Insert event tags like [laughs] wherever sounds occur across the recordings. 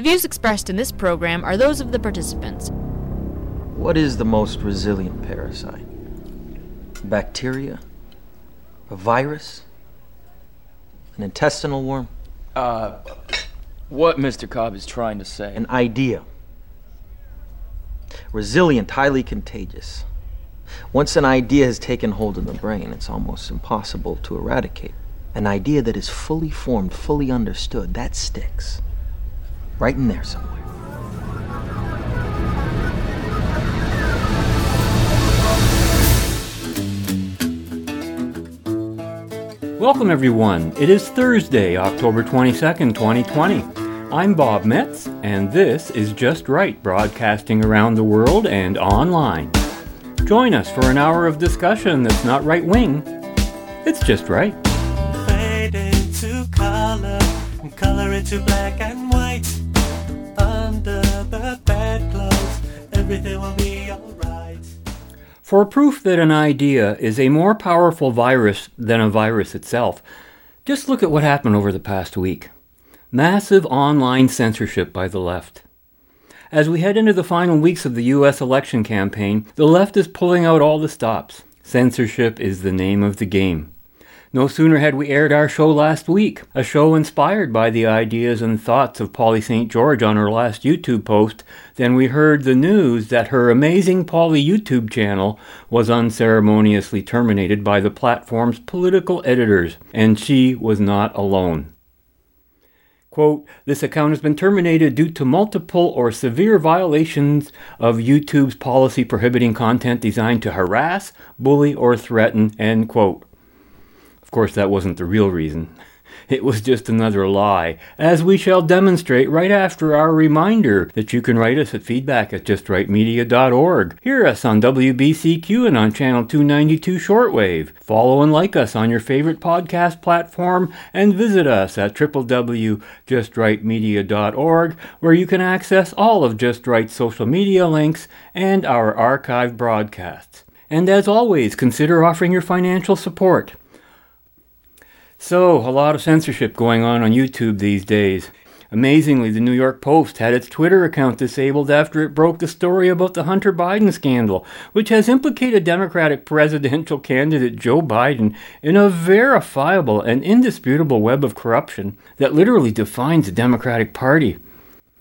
The views expressed in this program are those of the participants. What is the most resilient parasite? Bacteria? A virus? An intestinal worm? Uh, what Mr. Cobb is trying to say. An idea. Resilient, highly contagious. Once an idea has taken hold in the brain, it's almost impossible to eradicate. An idea that is fully formed, fully understood, that sticks. Right in there somewhere. Welcome, everyone. It is Thursday, October 22nd, 2020. I'm Bob Metz, and this is Just Right, broadcasting around the world and online. Join us for an hour of discussion that's not right wing, it's just right. Fade into color, color into black and white. Under the bedclothes, everything will be alright. For proof that an idea is a more powerful virus than a virus itself, just look at what happened over the past week. Massive online censorship by the left. As we head into the final weeks of the US election campaign, the left is pulling out all the stops. Censorship is the name of the game. No sooner had we aired our show last week, a show inspired by the ideas and thoughts of Polly St. George on her last YouTube post, than we heard the news that her amazing Polly YouTube channel was unceremoniously terminated by the platform's political editors, and she was not alone. Quote, this account has been terminated due to multiple or severe violations of YouTube's policy prohibiting content designed to harass, bully, or threaten, end quote. Of course, that wasn't the real reason. It was just another lie, as we shall demonstrate right after our reminder that you can write us at feedback at justrightmedia.org. Hear us on WBCQ and on channel 292 shortwave. Follow and like us on your favorite podcast platform and visit us at www.justrightmedia.org where you can access all of Just Right's social media links and our archive broadcasts. And as always, consider offering your financial support. So, a lot of censorship going on on YouTube these days. Amazingly, the New York Post had its Twitter account disabled after it broke the story about the Hunter Biden scandal, which has implicated Democratic presidential candidate Joe Biden in a verifiable and indisputable web of corruption that literally defines the Democratic Party.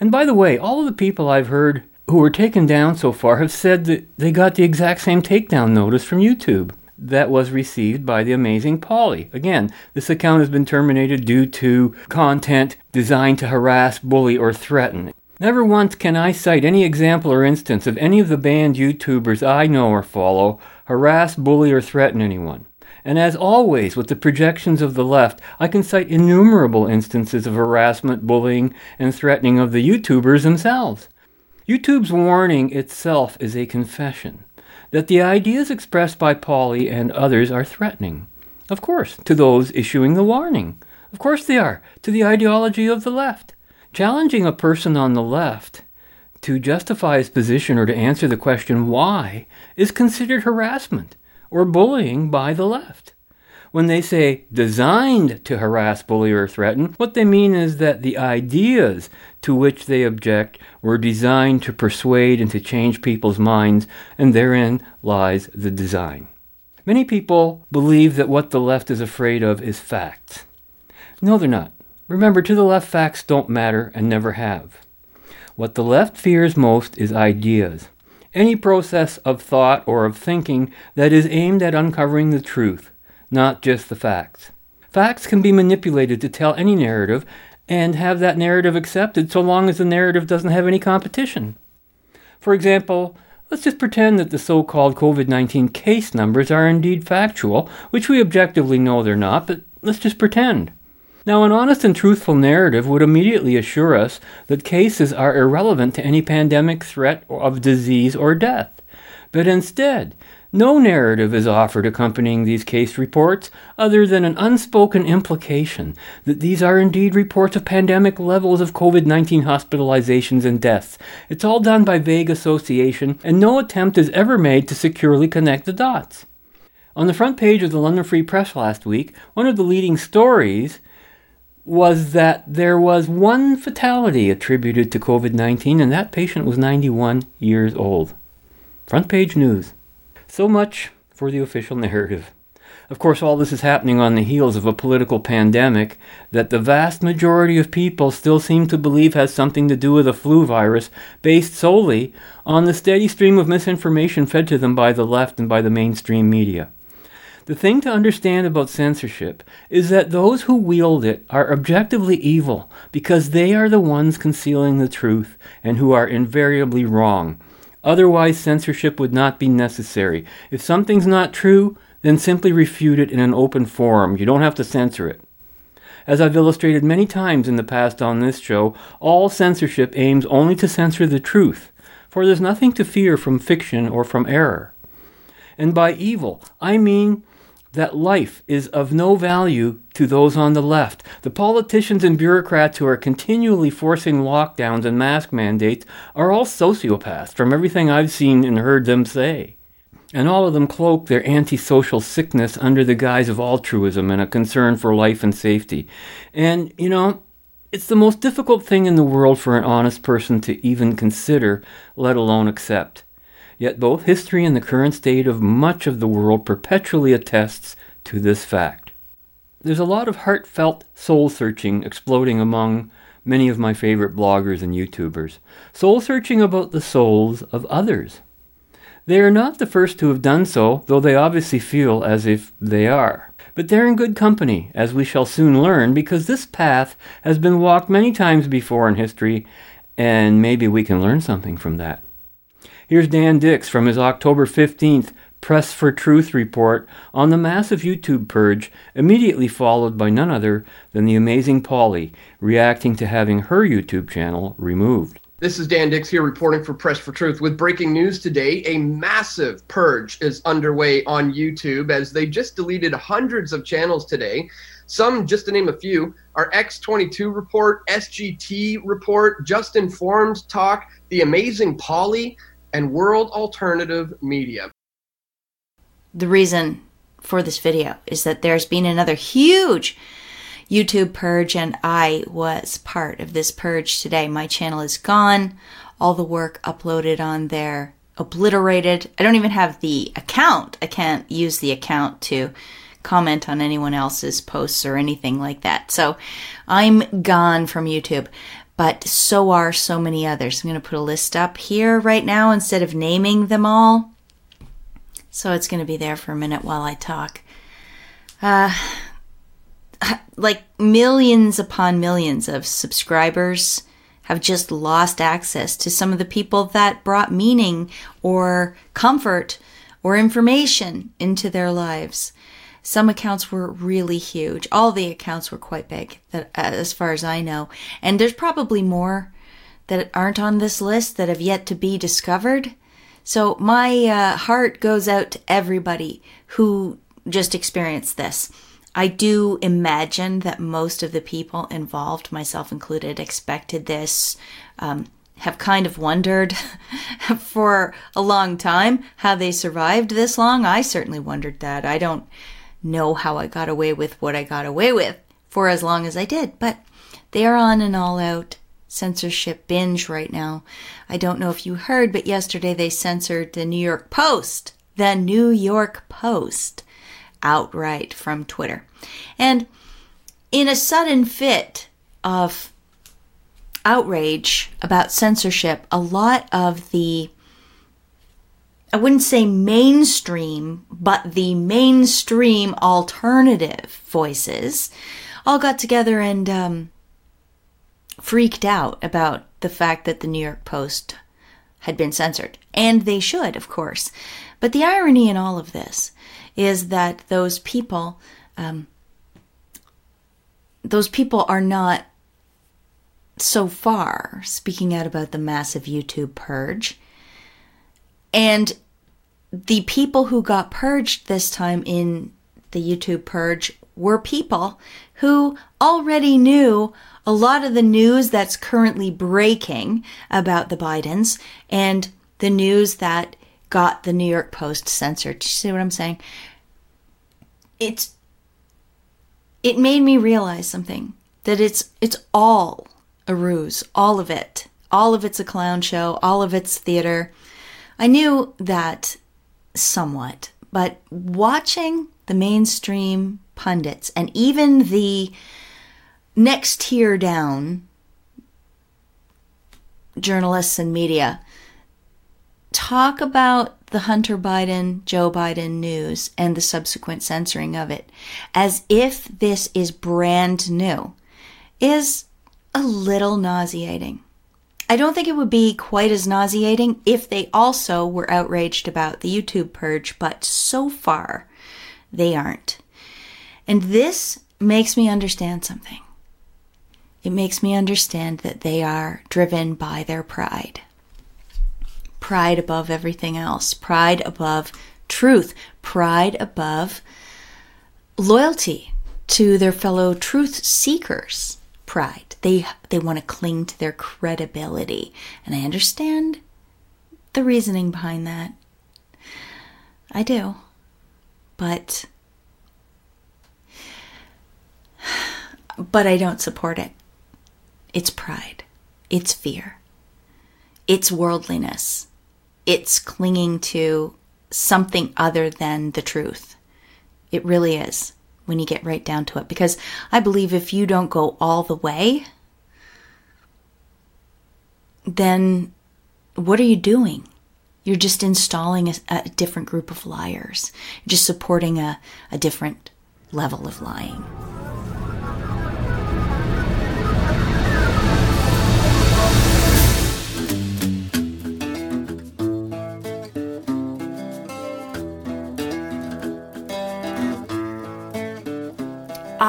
And by the way, all of the people I've heard who were taken down so far have said that they got the exact same takedown notice from YouTube that was received by the amazing Polly. Again, this account has been terminated due to content designed to harass, bully, or threaten. Never once can I cite any example or instance of any of the banned YouTubers I know or follow harass, bully, or threaten anyone. And as always, with the projections of the left, I can cite innumerable instances of harassment, bullying, and threatening of the YouTubers themselves. YouTube's warning itself is a confession that the ideas expressed by Polly and others are threatening. Of course, to those issuing the warning. Of course they are, to the ideology of the left. Challenging a person on the left to justify his position or to answer the question why is considered harassment or bullying by the left. When they say designed to harass, bully, or threaten, what they mean is that the ideas to which they object were designed to persuade and to change people's minds, and therein lies the design. Many people believe that what the left is afraid of is facts. No, they're not. Remember, to the left, facts don't matter and never have. What the left fears most is ideas. Any process of thought or of thinking that is aimed at uncovering the truth, not just the facts. Facts can be manipulated to tell any narrative and have that narrative accepted so long as the narrative doesn't have any competition. For example, let's just pretend that the so called COVID 19 case numbers are indeed factual, which we objectively know they're not, but let's just pretend. Now, an honest and truthful narrative would immediately assure us that cases are irrelevant to any pandemic threat of disease or death. But instead, no narrative is offered accompanying these case reports other than an unspoken implication that these are indeed reports of pandemic levels of COVID 19 hospitalizations and deaths. It's all done by vague association, and no attempt is ever made to securely connect the dots. On the front page of the London Free Press last week, one of the leading stories was that there was one fatality attributed to COVID 19, and that patient was 91 years old. Front page news. So much for the official narrative. Of course, all this is happening on the heels of a political pandemic that the vast majority of people still seem to believe has something to do with a flu virus based solely on the steady stream of misinformation fed to them by the left and by the mainstream media. The thing to understand about censorship is that those who wield it are objectively evil because they are the ones concealing the truth and who are invariably wrong. Otherwise, censorship would not be necessary. If something's not true, then simply refute it in an open forum. You don't have to censor it. As I've illustrated many times in the past on this show, all censorship aims only to censor the truth, for there's nothing to fear from fiction or from error. And by evil, I mean that life is of no value to those on the left. The politicians and bureaucrats who are continually forcing lockdowns and mask mandates are all sociopaths, from everything I've seen and heard them say. And all of them cloak their antisocial sickness under the guise of altruism and a concern for life and safety. And, you know, it's the most difficult thing in the world for an honest person to even consider, let alone accept. Yet both history and the current state of much of the world perpetually attests to this fact. There's a lot of heartfelt soul searching exploding among many of my favorite bloggers and YouTubers. Soul searching about the souls of others. They are not the first to have done so, though they obviously feel as if they are. But they're in good company, as we shall soon learn, because this path has been walked many times before in history, and maybe we can learn something from that. Here's Dan Dicks from his October 15th Press for Truth report on the massive YouTube purge, immediately followed by none other than the amazing Polly reacting to having her YouTube channel removed. This is Dan Dicks here reporting for Press for Truth with breaking news today. A massive purge is underway on YouTube as they just deleted hundreds of channels today. Some, just to name a few, are X22 Report, SGT Report, Just Informed Talk, The Amazing Polly, and World Alternative Media. The reason for this video is that there's been another huge YouTube purge, and I was part of this purge today. My channel is gone, all the work uploaded on there obliterated. I don't even have the account. I can't use the account to comment on anyone else's posts or anything like that. So I'm gone from YouTube, but so are so many others. I'm going to put a list up here right now instead of naming them all. So it's going to be there for a minute while I talk. Uh, [sighs] like millions upon millions of subscribers have just lost access to some of the people that brought meaning or comfort or information into their lives. Some accounts were really huge. All the accounts were quite big, that, as far as I know. And there's probably more that aren't on this list that have yet to be discovered. So my uh, heart goes out to everybody who just experienced this. I do imagine that most of the people involved, myself included, expected this, um, have kind of wondered [laughs] for a long time how they survived this long. I certainly wondered that. I don't know how I got away with what I got away with for as long as I did, but they are on an all out censorship binge right now. I don't know if you heard, but yesterday they censored the New York Post. The New York Post outright from Twitter. And in a sudden fit of outrage about censorship, a lot of the I wouldn't say mainstream, but the mainstream alternative voices all got together and um, freaked out about the fact that the New York Post had been censored. And they should, of course. But the irony in all of this is that those people, um, those people are not so far speaking out about the massive YouTube purge. And the people who got purged this time in the YouTube purge were people who already knew a lot of the news that's currently breaking about the Bidens and the news that got the New York Post censored. Do you see what I'm saying? It's it made me realize something. that it's it's all a ruse, all of it. All of it's a clown show, all of it's theater. I knew that somewhat, but watching the mainstream pundits and even the next tier down journalists and media talk about the Hunter Biden, Joe Biden news and the subsequent censoring of it as if this is brand new is a little nauseating. I don't think it would be quite as nauseating if they also were outraged about the YouTube purge, but so far they aren't. And this makes me understand something. It makes me understand that they are driven by their pride. Pride above everything else, pride above truth, pride above loyalty to their fellow truth seekers pride. They they want to cling to their credibility. And I understand the reasoning behind that. I do. But but I don't support it. It's pride. It's fear. It's worldliness. It's clinging to something other than the truth. It really is when you get right down to it. Because I believe if you don't go all the way, then what are you doing? You're just installing a, a different group of liars, You're just supporting a, a different level of lying.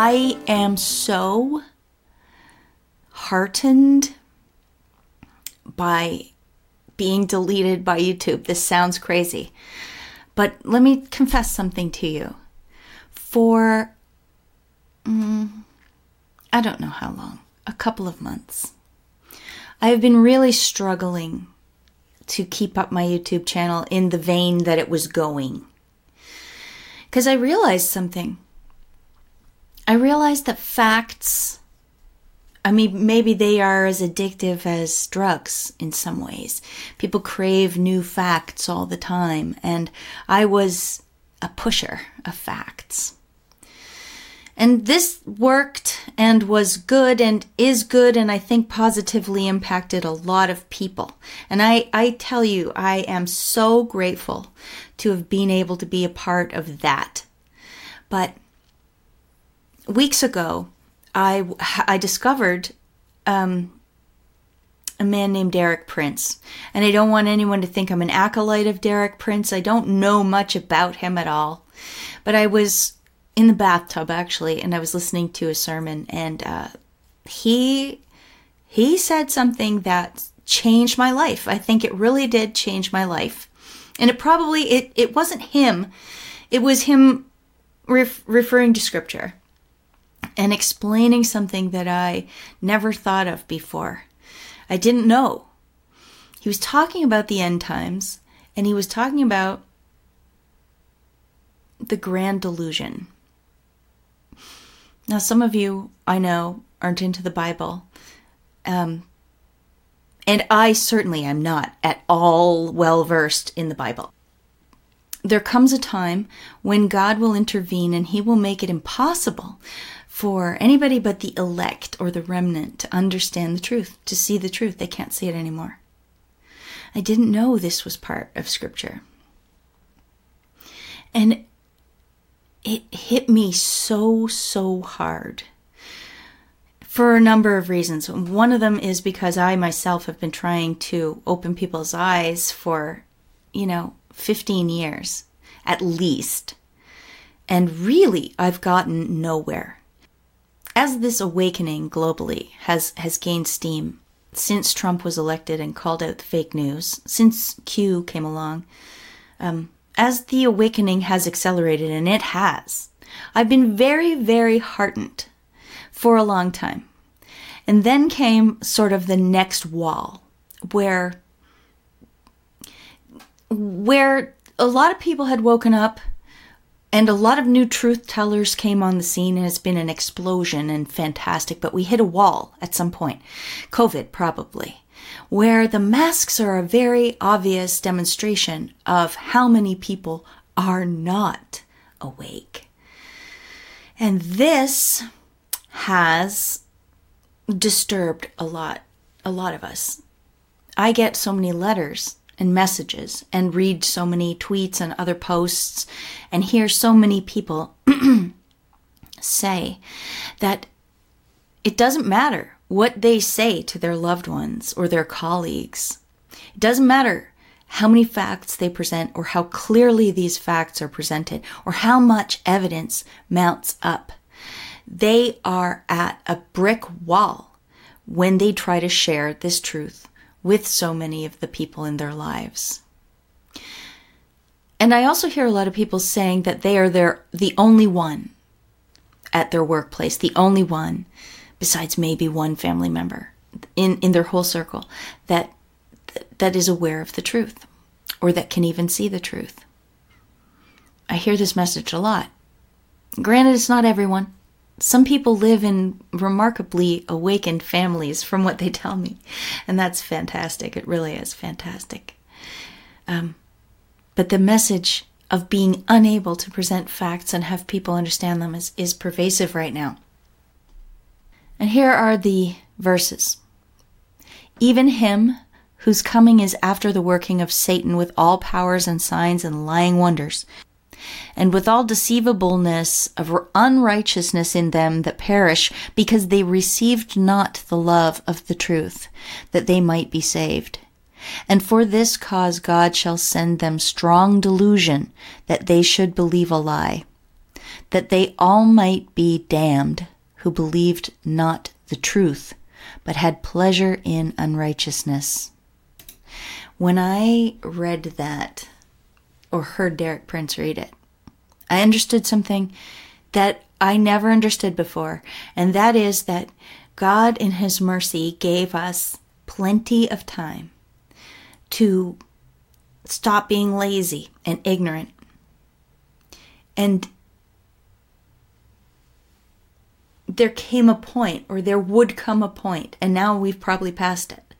I am so heartened by being deleted by YouTube. This sounds crazy. But let me confess something to you. For, mm, I don't know how long, a couple of months, I have been really struggling to keep up my YouTube channel in the vein that it was going. Because I realized something. I realized that facts, I mean, maybe they are as addictive as drugs in some ways. People crave new facts all the time, and I was a pusher of facts. And this worked and was good and is good and I think positively impacted a lot of people. And I, I tell you, I am so grateful to have been able to be a part of that. But weeks ago, I, I discovered um, a man named Derek Prince. And I don't want anyone to think I'm an acolyte of Derek Prince. I don't know much about him at all. But I was in the bathtub actually, and I was listening to a sermon, and uh, he he said something that changed my life. I think it really did change my life, and it probably it it wasn't him, it was him ref- referring to scripture and explaining something that I never thought of before. I didn't know. He was talking about the end times, and he was talking about the grand delusion. Now, some of you I know aren't into the Bible, um, and I certainly am not at all well versed in the Bible. There comes a time when God will intervene and he will make it impossible for anybody but the elect or the remnant to understand the truth, to see the truth. They can't see it anymore. I didn't know this was part of Scripture. And it hit me so, so hard for a number of reasons. One of them is because I myself have been trying to open people's eyes for, you know, 15 years at least. And really, I've gotten nowhere as this awakening globally has, has gained steam since Trump was elected and called out the fake news, since Q came along, um, as the awakening has accelerated, and it has, I've been very, very heartened for a long time. And then came sort of the next wall where where a lot of people had woken up And a lot of new truth tellers came on the scene, and it's been an explosion and fantastic. But we hit a wall at some point. COVID, probably, where the masks are a very obvious demonstration of how many people are not awake. And this has disturbed a lot, a lot of us. I get so many letters and messages and read so many tweets and other posts and hear so many people [clears throat] say that it doesn't matter what they say to their loved ones or their colleagues. It doesn't matter how many facts they present or how clearly these facts are presented or how much evidence mounts up. They are at a brick wall when they try to share this truth with so many of the people in their lives. And I also hear a lot of people saying that they are their, the only one at their workplace, the only one, besides maybe one family member in, in their whole circle, that, that is aware of the truth or that can even see the truth. I hear this message a lot. Granted, it's not everyone some people live in remarkably awakened families from what they tell me. And that's fantastic. It really is fantastic. Um, but the message of being unable to present facts and have people understand them is, is pervasive right now. And here are the verses Even him whose coming is after the working of Satan with all powers and signs and lying wonders and with all deceivableness of unrighteousness in them that perish, because they received not the love of the truth, that they might be saved. And for this cause God shall send them strong delusion, that they should believe a lie, that they all might be damned, who believed not the truth, but had pleasure in unrighteousness. When I read that, or heard Derek Prince read it, I understood something that I never understood before, and that is that God, in His mercy, gave us plenty of time to stop being lazy and ignorant. And there came a point, or there would come a point, and now we've probably passed it,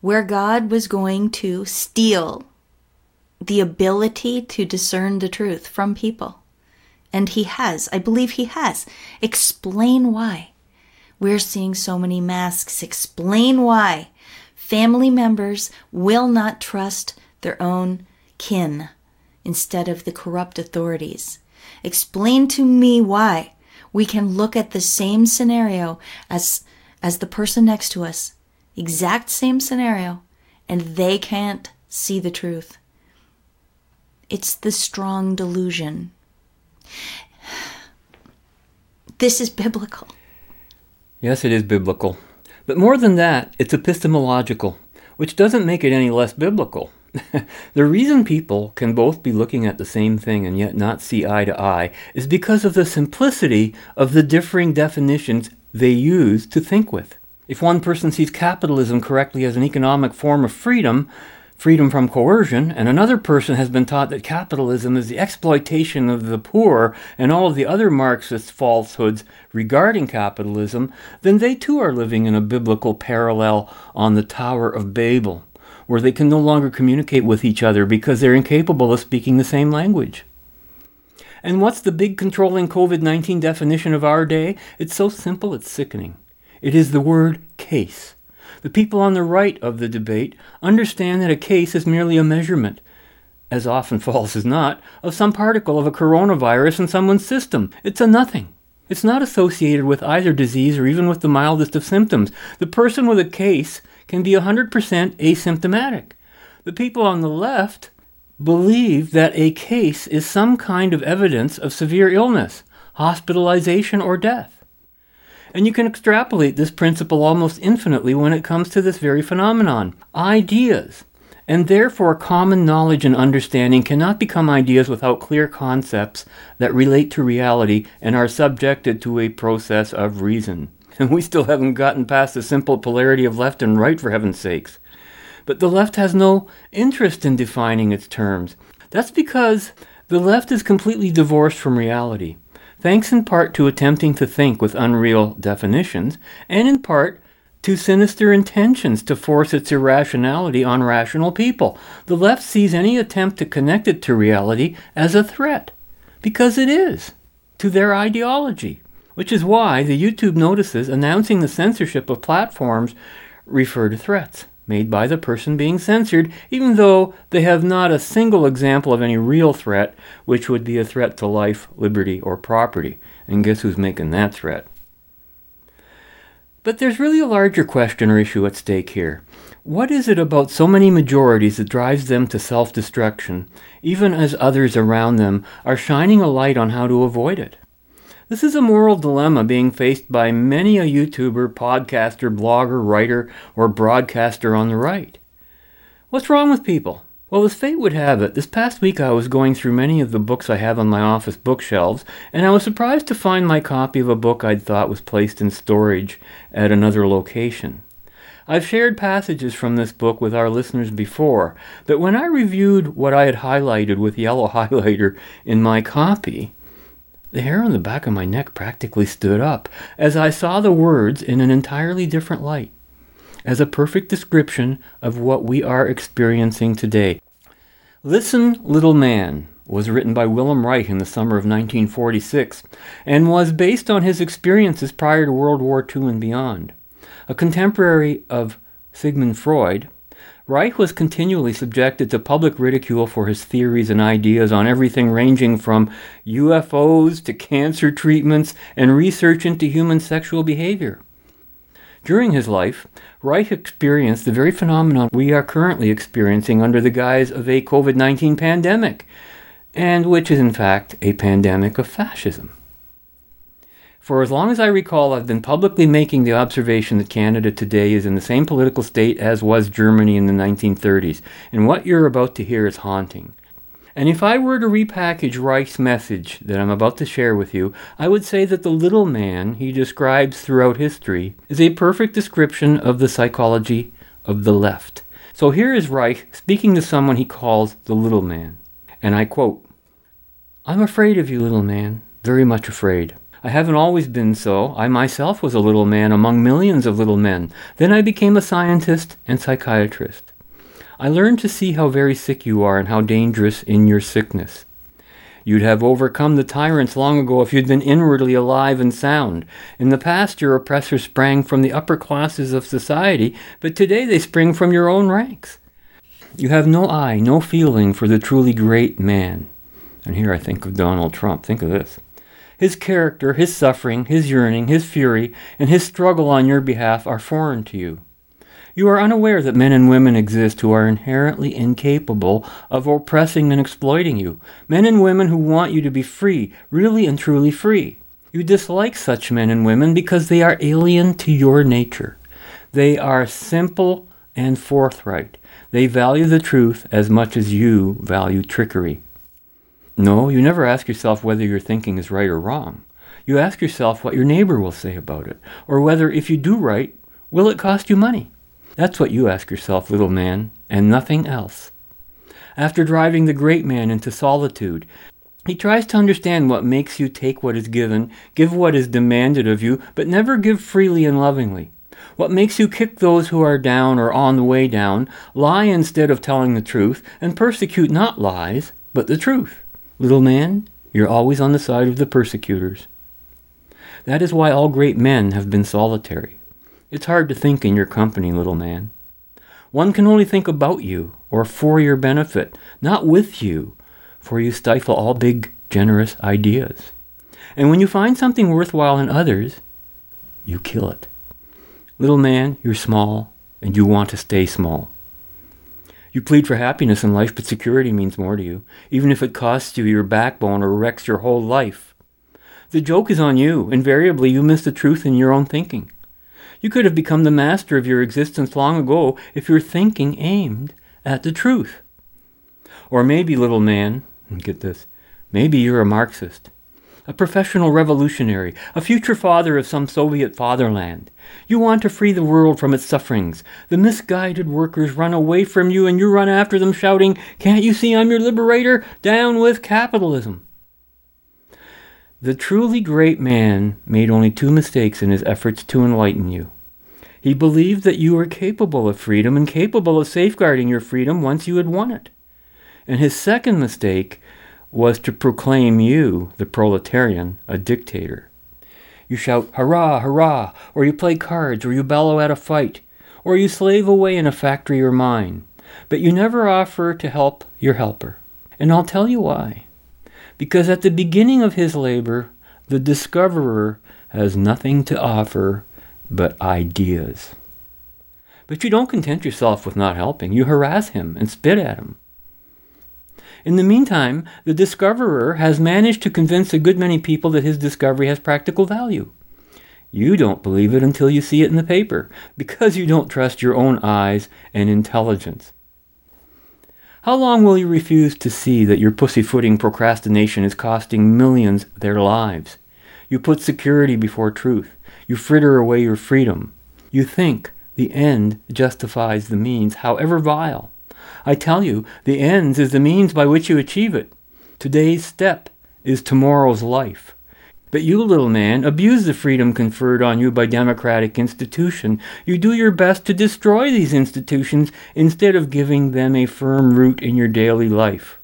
where God was going to steal the ability to discern the truth from people. And he has. I believe he has. Explain why. We're seeing so many masks. Explain why. Family members will not trust their own kin instead of the corrupt authorities. Explain to me why we can look at the same scenario as as the person next to us, exact same scenario, and they can't see the truth. It's the strong delusion. This is biblical. Yes, it is biblical. But more than that, it's epistemological, which doesn't make it any less biblical. [laughs] the reason people can both be looking at the same thing and yet not see eye to eye is because of the simplicity of the differing definitions they use to think with. If one person sees capitalism correctly as an economic form of freedom, freedom from coercion, and another person has been taught that capitalism is the exploitation of the poor and all of the other Marxist falsehoods regarding capitalism, then they too are living in a biblical parallel on the Tower of Babel, where they can no longer communicate with each other because they're incapable of speaking the same language. And what's the big controlling COVID 19 definition of our day? It's so simple it's sickening. It is the word case. The people on the right of the debate understand that a case is merely a measurement, as often [laughs] false as not, of some particle of a coronavirus in someone's system. It's a nothing. It's not associated with either disease or even with the mildest of symptoms. The person with a case can be 100% asymptomatic. The people on the left believe that a case is some kind of evidence of severe illness, hospitalization, or death. And you can extrapolate this principle almost infinitely when it comes to this very phenomenon. Ideas, and therefore common knowledge and understanding, cannot become ideas without clear concepts that relate to reality and are subjected to a process of reason. [laughs] And we still haven't gotten past the simple polarity of left and right, for heaven's sakes. But the left has no interest in defining its terms. That's because The left is completely divorced from reality, thanks in part to attempting to think with unreal definitions, and in part to sinister intentions to force its irrationality on rational people. The left sees any attempt to connect it to reality as a threat, because it is, to their ideology, which is why the YouTube notices announcing the censorship of platforms refer to threats made by the person being censored, even though they have not a single example of any real threat, which would be a threat to life, liberty, or property. And guess who's making that threat? But there's really a larger question or issue at stake here. What is it about so many majorities that drives them to self destruction, even as others around them are shining a light on how to avoid it? This is a moral dilemma being faced by many a YouTuber, podcaster, blogger, writer, or broadcaster on the right. What's wrong with people? Well, as fate would have it, this past week I was going through many of the books I have on my office bookshelves, and I was surprised to find my copy of a book I'd thought was placed in storage at another location. I've shared passages from this book with our listeners before, but when I reviewed what I had highlighted with yellow [laughs] highlighter in my copy, the hair on the back of my neck practically stood up as I saw the words in an entirely different light, as a perfect description of what we are experiencing today. Listen, Little Man was written by Wilhelm Reich in the summer of 1946 and was based on his experiences prior to World War II and beyond. A contemporary of Sigmund Freud, Reich was continually subjected to public ridicule for his theories and ideas on everything ranging from UFOs to cancer treatments and research into human sexual behavior. During his life, Reich experienced the very phenomenon we are currently experiencing under the guise of a COVID 19 pandemic, and which is in fact a pandemic of fascism. For as long as I recall, I've been publicly making the observation that Canada today is in the same political state as was Germany in the 1930s, and what you're about to hear is haunting. And if I were to repackage Reich's message that I'm about to share with you, I would say that the little man he describes throughout history is a perfect description of the psychology of the left. So here is Reich speaking to someone he calls the little man. And I quote I'm afraid of you, little man, very much afraid. I haven't always been so. I myself was a little man among millions of little men. Then I became a scientist and psychiatrist. I learned to see how very sick you are and how dangerous in your sickness. You'd have overcome the tyrants long ago if you'd been inwardly alive and sound. In the past, your oppressors sprang from the upper classes of society, but today they spring from your own ranks. You have no eye, no feeling for the truly great man. And here I think of Donald Trump. Think of this. His character, his suffering, his yearning, his fury, and his struggle on your behalf are foreign to you. You are unaware that men and women exist who are inherently incapable of oppressing and exploiting you. Men and women who want you to be free, really and truly free. You dislike such men and women because they are alien to your nature. They are simple and forthright. They value the truth as much as you value trickery. No, you never ask yourself whether your thinking is right or wrong. You ask yourself what your neighbor will say about it, or whether if you do right, will it cost you money? That's what you ask yourself, little man, and nothing else. After driving the great man into solitude, he tries to understand what makes you take what is given, give what is demanded of you, but never give freely and lovingly. What makes you kick those who are down or on the way down, lie instead of telling the truth, and persecute not lies, but the truth. Little man, you're always on the side of the persecutors. That is why all great men have been solitary. It's hard to think in your company, little man. One can only think about you, or for your benefit, not with you, for you stifle all big, generous ideas. And when you find something worthwhile in others, you kill it. Little man, you're small, and you want to stay small. You plead for happiness in life, but security means more to you, even if it costs you your backbone or wrecks your whole life. The joke is on you. Invariably, you miss the truth in your own thinking. You could have become the master of your existence long ago if your thinking aimed at the truth. Or maybe, little man, get this, maybe you're a Marxist. A professional revolutionary, a future father of some Soviet fatherland. You want to free the world from its sufferings. The misguided workers run away from you and you run after them shouting, Can't you see I'm your liberator? Down with capitalism. The truly great man made only two mistakes in his efforts to enlighten you. He believed that you were capable of freedom and capable of safeguarding your freedom once you had won it. And his second mistake was to proclaim you, the proletarian, a dictator. You shout, hurrah, hurrah, or you play cards, or you bellow at a fight, or you slave away in a factory or mine, but you never offer to help your helper. And I'll tell you why. Because at the beginning of his labor, the discoverer has nothing to offer but ideas. But you don't content yourself with not helping. You harass him and spit at him. In the meantime, the discoverer has managed to convince a good many people that his discovery has practical value. You don't believe it until you see it in the paper, because you don't trust your own eyes and intelligence. How long will you refuse to see that your pussyfooting procrastination is costing millions their lives? You put security before truth. You fritter away your freedom. You think the end justifies the means, however vile. I tell you, the ends is the means by which you achieve it. Today's step is tomorrow's life. But you, little man, abuse the freedom conferred on you by democratic institution. You do your best to destroy these institutions instead of giving them a firm root in your daily life.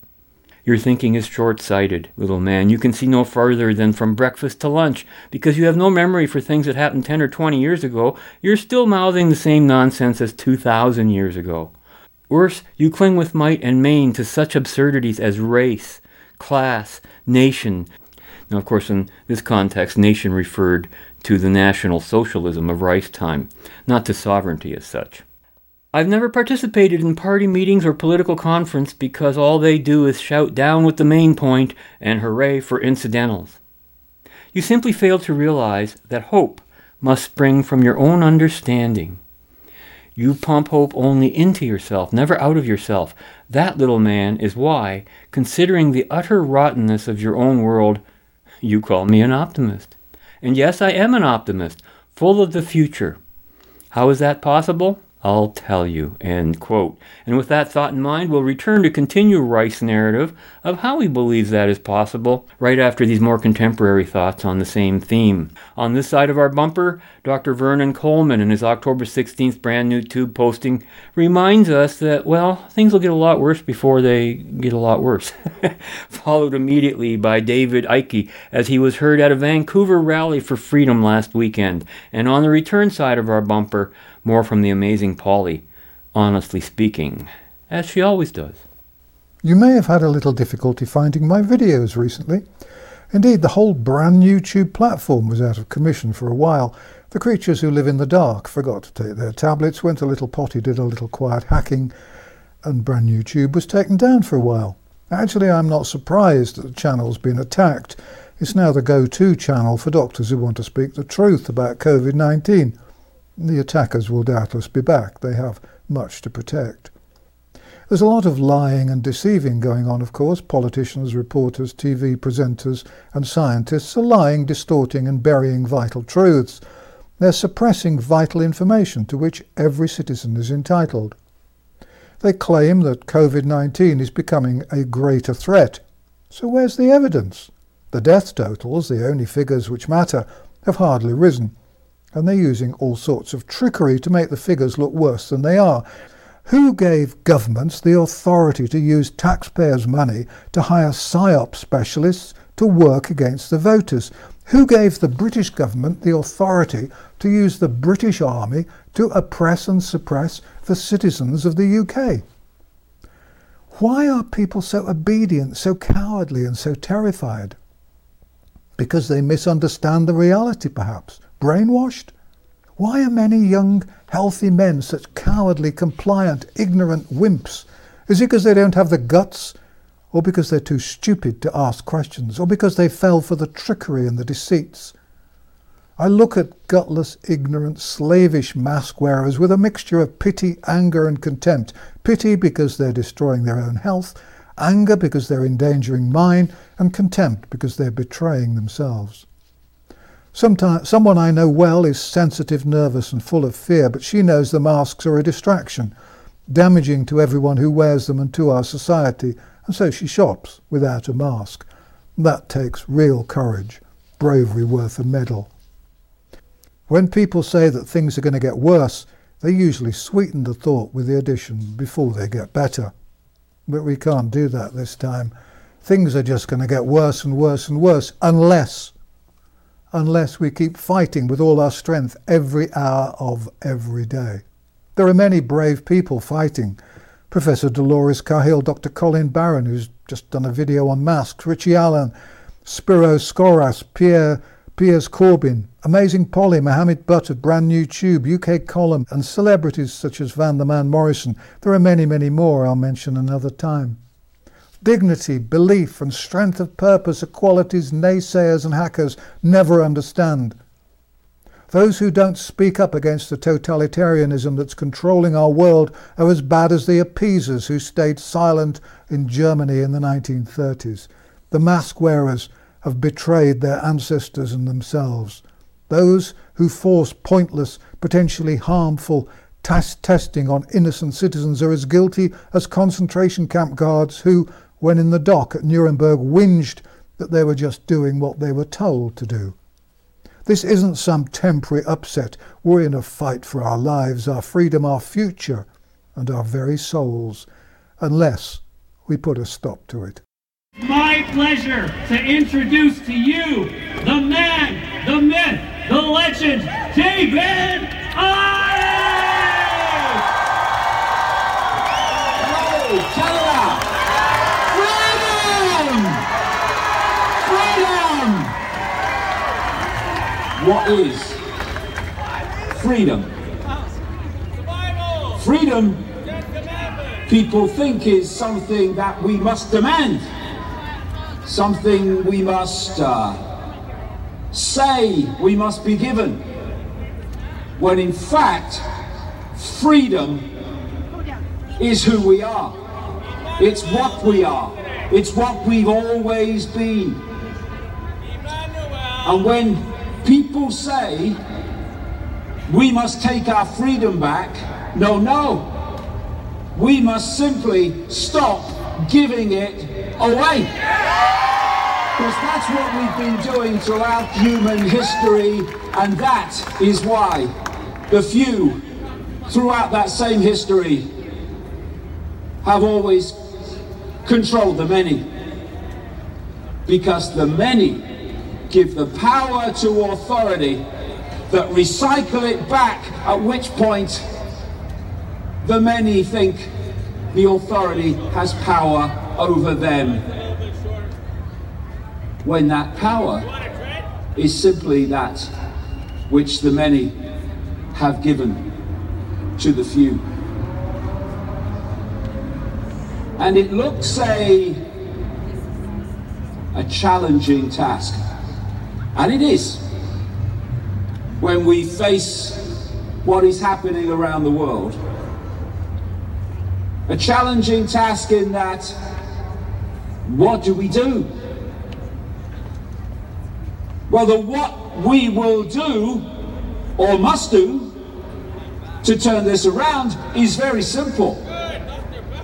Your thinking is short sighted, little man. You can see no farther than from breakfast to lunch. Because you have no memory for things that happened 10 or 20 years ago, you're still mouthing the same nonsense as 2,000 years ago. Worse, you cling with might and main to such absurdities as race, class, nation, now, of course, in this context, nation referred to the National Socialism of Reich's time, not to sovereignty as such. I've never participated in party meetings or political conference because all they do is shout down with the main point and hooray for incidentals. You simply fail to realize that hope must spring from your own understanding. You pump hope only into yourself, never out of yourself. That, little man, is why, considering the utter rottenness of your own world, you call me an optimist. And yes, I am an optimist, full of the future. How is that possible? I'll tell you. End quote. And with that thought in mind, we'll return to continue Reich's narrative of how he believes that is possible right after these more contemporary thoughts on the same theme. On this side of our bumper, Dr. Vernon Coleman in his October 16th Brand New Tube posting reminds us that, well, things will get a lot worse before they get a lot worse. [laughs] Followed immediately by David Icke as he was heard at a Vancouver rally for freedom last weekend. And on the return side of our bumper, more from the amazing Polly, honestly speaking, as she always does. You may have had a little difficulty finding my videos recently. Indeed, the whole Brand New Tube platform was out of commission for a while. The creatures who live in the dark forgot to take their tablets, went a little potty, did a little quiet hacking, and Brand New Tube was taken down for a while. Actually, I'm not surprised that the channel's been attacked. It's now the go-to channel for doctors who want to speak the truth about COVID-19. The attackers will doubtless be back. They have much to protect. There's a lot of lying and deceiving going on, of course. Politicians, reporters, TV presenters, and scientists are lying, distorting, and burying vital truths. They're suppressing vital information to which every citizen is entitled. They claim that COVID 19 is becoming a greater threat. So where's the evidence? The death totals, the only figures which matter, have hardly risen and they're using all sorts of trickery to make the figures look worse than they are. Who gave governments the authority to use taxpayers' money to hire PSYOP specialists to work against the voters? Who gave the British government the authority to use the British Army to oppress and suppress the citizens of the UK? Why are people so obedient, so cowardly, and so terrified? Because they misunderstand the reality, perhaps brainwashed? Why are many young, healthy men such cowardly, compliant, ignorant wimps? Is it because they don't have the guts? Or because they're too stupid to ask questions? Or because they fell for the trickery and the deceits? I look at gutless, ignorant, slavish mask wearers with a mixture of pity, anger, and contempt. Pity because they're destroying their own health, anger because they're endangering mine, and contempt because they're betraying themselves. Sometimes, someone I know well is sensitive, nervous, and full of fear, but she knows the masks are a distraction, damaging to everyone who wears them and to our society, and so she shops without a mask. That takes real courage, bravery worth a medal. When people say that things are going to get worse, they usually sweeten the thought with the addition before they get better. But we can't do that this time. Things are just going to get worse and worse and worse unless unless we keep fighting with all our strength every hour of every day. There are many brave people fighting. Professor Dolores Cahill, Dr. Colin Barron, who's just done a video on masks, Richie Allen, Spiro Skouras, Pierre Piers Corbyn, Amazing Polly, Mohammed Butt of Brand New Tube, UK Column, and celebrities such as Van the Man Morrison. There are many, many more I'll mention another time. Dignity, belief, and strength of purpose are qualities naysayers and hackers never understand. Those who don't speak up against the totalitarianism that's controlling our world are as bad as the appeasers who stayed silent in Germany in the 1930s. The mask wearers have betrayed their ancestors and themselves. Those who force pointless, potentially harmful test testing on innocent citizens are as guilty as concentration camp guards who, when in the dock at Nuremberg, whinged that they were just doing what they were told to do. This isn't some temporary upset. We're in a fight for our lives, our freedom, our future, and our very souls, unless we put a stop to it my pleasure to introduce to you the man, the myth, the legend, David Icke. What is freedom? Freedom, people think, is something that we must demand something we must uh, say we must be given, when in fact, freedom is who we are. It's what we are. It's what we've always been. And when people say we must take our freedom back, no, no. We must simply stop giving it away. Because that's what we've been doing throughout human history, and that is why the few throughout that same history have always controlled the many. Because the many give the power to authority that recycle it back, at which point the many think the authority has power over them when that power is simply that which the many have given to the few. And it looks a, a challenging task. And it is when we face what is happening around the world. A challenging task in that what do we do? Well, the what we will do or must do to turn this around is very simple.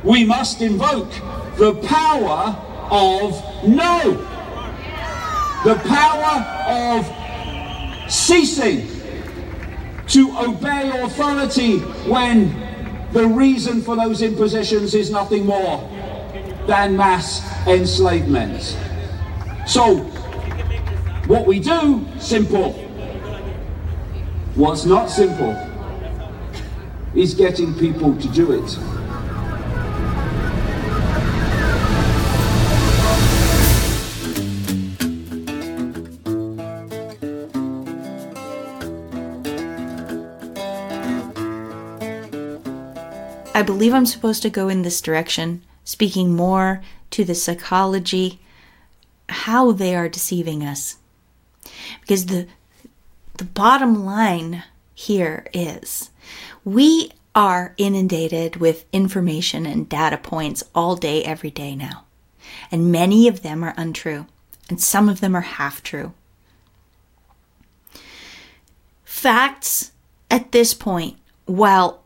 We must invoke the power of no. The power of ceasing to obey authority when the reason for those impositions is nothing more than mass enslavement. So what we do, simple. What's not simple is getting people to do it. I believe I'm supposed to go in this direction, speaking more to the psychology, how they are deceiving us. Because the the bottom line here is we are inundated with information and data points all day, every day now. And many of them are untrue, and some of them are half true. Facts at this point, while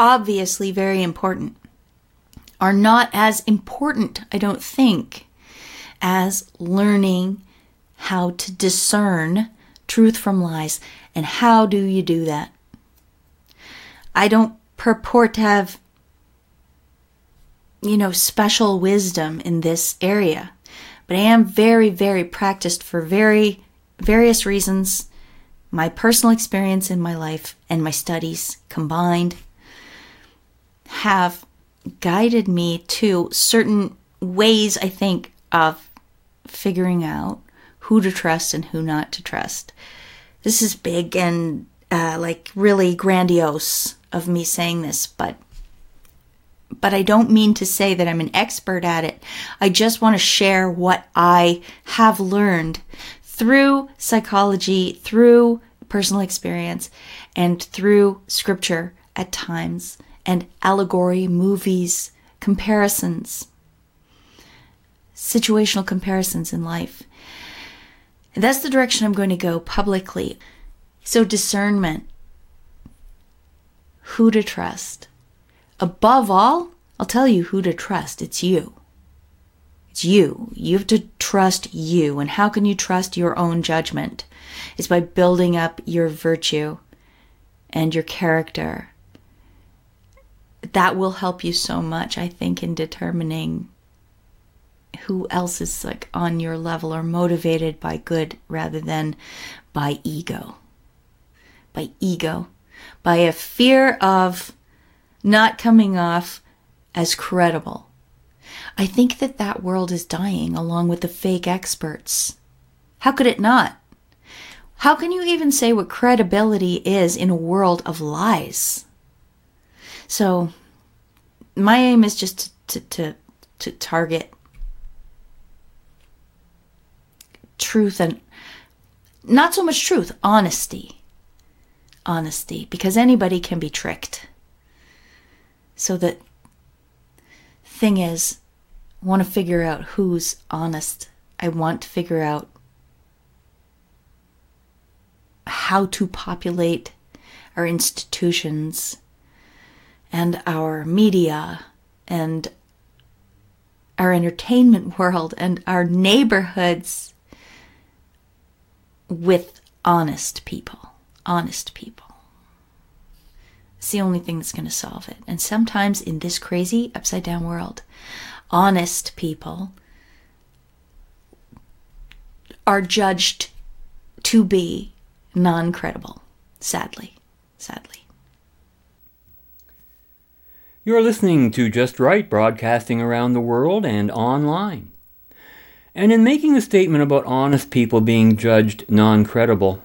obviously very important, are not as important, I don't think, as learning how to discern truth from lies. And how do you do that? I don't purport to have, you know, special wisdom in this area, but I am very, very practiced for very various reasons. My personal experience in my life and my studies combined have guided me to certain ways, I think, of figuring out who to trust and who not to trust. This is big and uh, like really grandiose of me saying this, but but I don't mean to say that I'm an expert at it. I just want to share what I have learned through psychology, through personal experience, and through scripture at times, and allegory, movies, comparisons, situational comparisons in life. And that's the direction I'm going to go publicly. So, discernment who to trust. Above all, I'll tell you who to trust. It's you. It's you. You have to trust you. And how can you trust your own judgment? It's by building up your virtue and your character. That will help you so much, I think, in determining who else is like on your level or motivated by good rather than by ego. By ego by a fear of not coming off as credible. I think that that world is dying along with the fake experts. How could it not? How can you even say what credibility is in a world of lies? So, my aim is just to, to, to target truth and not so much truth, honesty honesty because anybody can be tricked. So the thing is, I want to figure out who's honest. I want to figure out how to populate our institutions and our media and our entertainment world and our neighborhoods with honest people honest people. It's the only thing that's going to solve it. And sometimes in this crazy, upside down world, honest people are judged to be non credible, sadly. Sadly. You're listening to Just Right, broadcasting around the world and online. And in making the statement about honest people being judged non credible,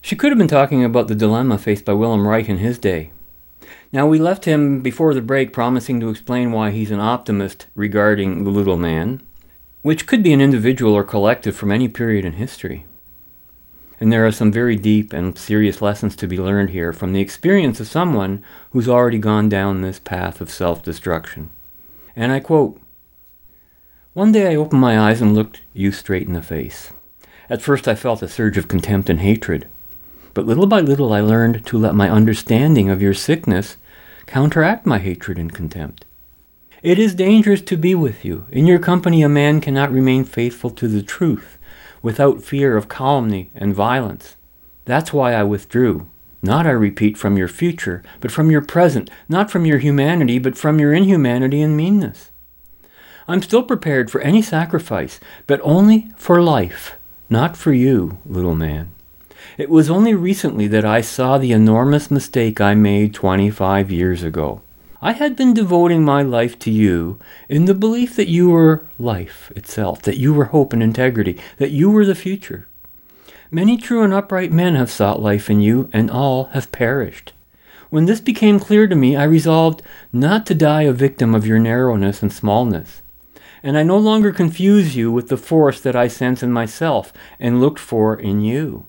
she could have been talking about the dilemma faced by Wilhelm Reich in his day. Now, we left him before the break promising to explain why he's an optimist regarding the little man, which could be an individual or collective from any period in history. And there are some very deep and serious lessons to be learned here from the experience of someone who's already gone down this path of self destruction. And I quote One day I opened my eyes and looked you straight in the face. At first I felt a surge of contempt and hatred. But little by little I learned to let my understanding of your sickness counteract my hatred and contempt. It is dangerous to be with you. In your company a man cannot remain faithful to the truth without fear of calumny and violence. That's why I withdrew. Not, I repeat, from your future, but from your present, not from your humanity, but from your inhumanity and meanness. I'm still prepared for any sacrifice, but only for life, not for you, little man. It was only recently that I saw the enormous mistake I made 25 years ago. I had been devoting my life to you in the belief that you were life itself, that you were hope and integrity, that you were the future. Many true and upright men have sought life in you, and all have perished. When this became clear to me, I resolved not to die a victim of your narrowness and smallness. And I no longer confuse you with the force that I sense in myself and looked for in you.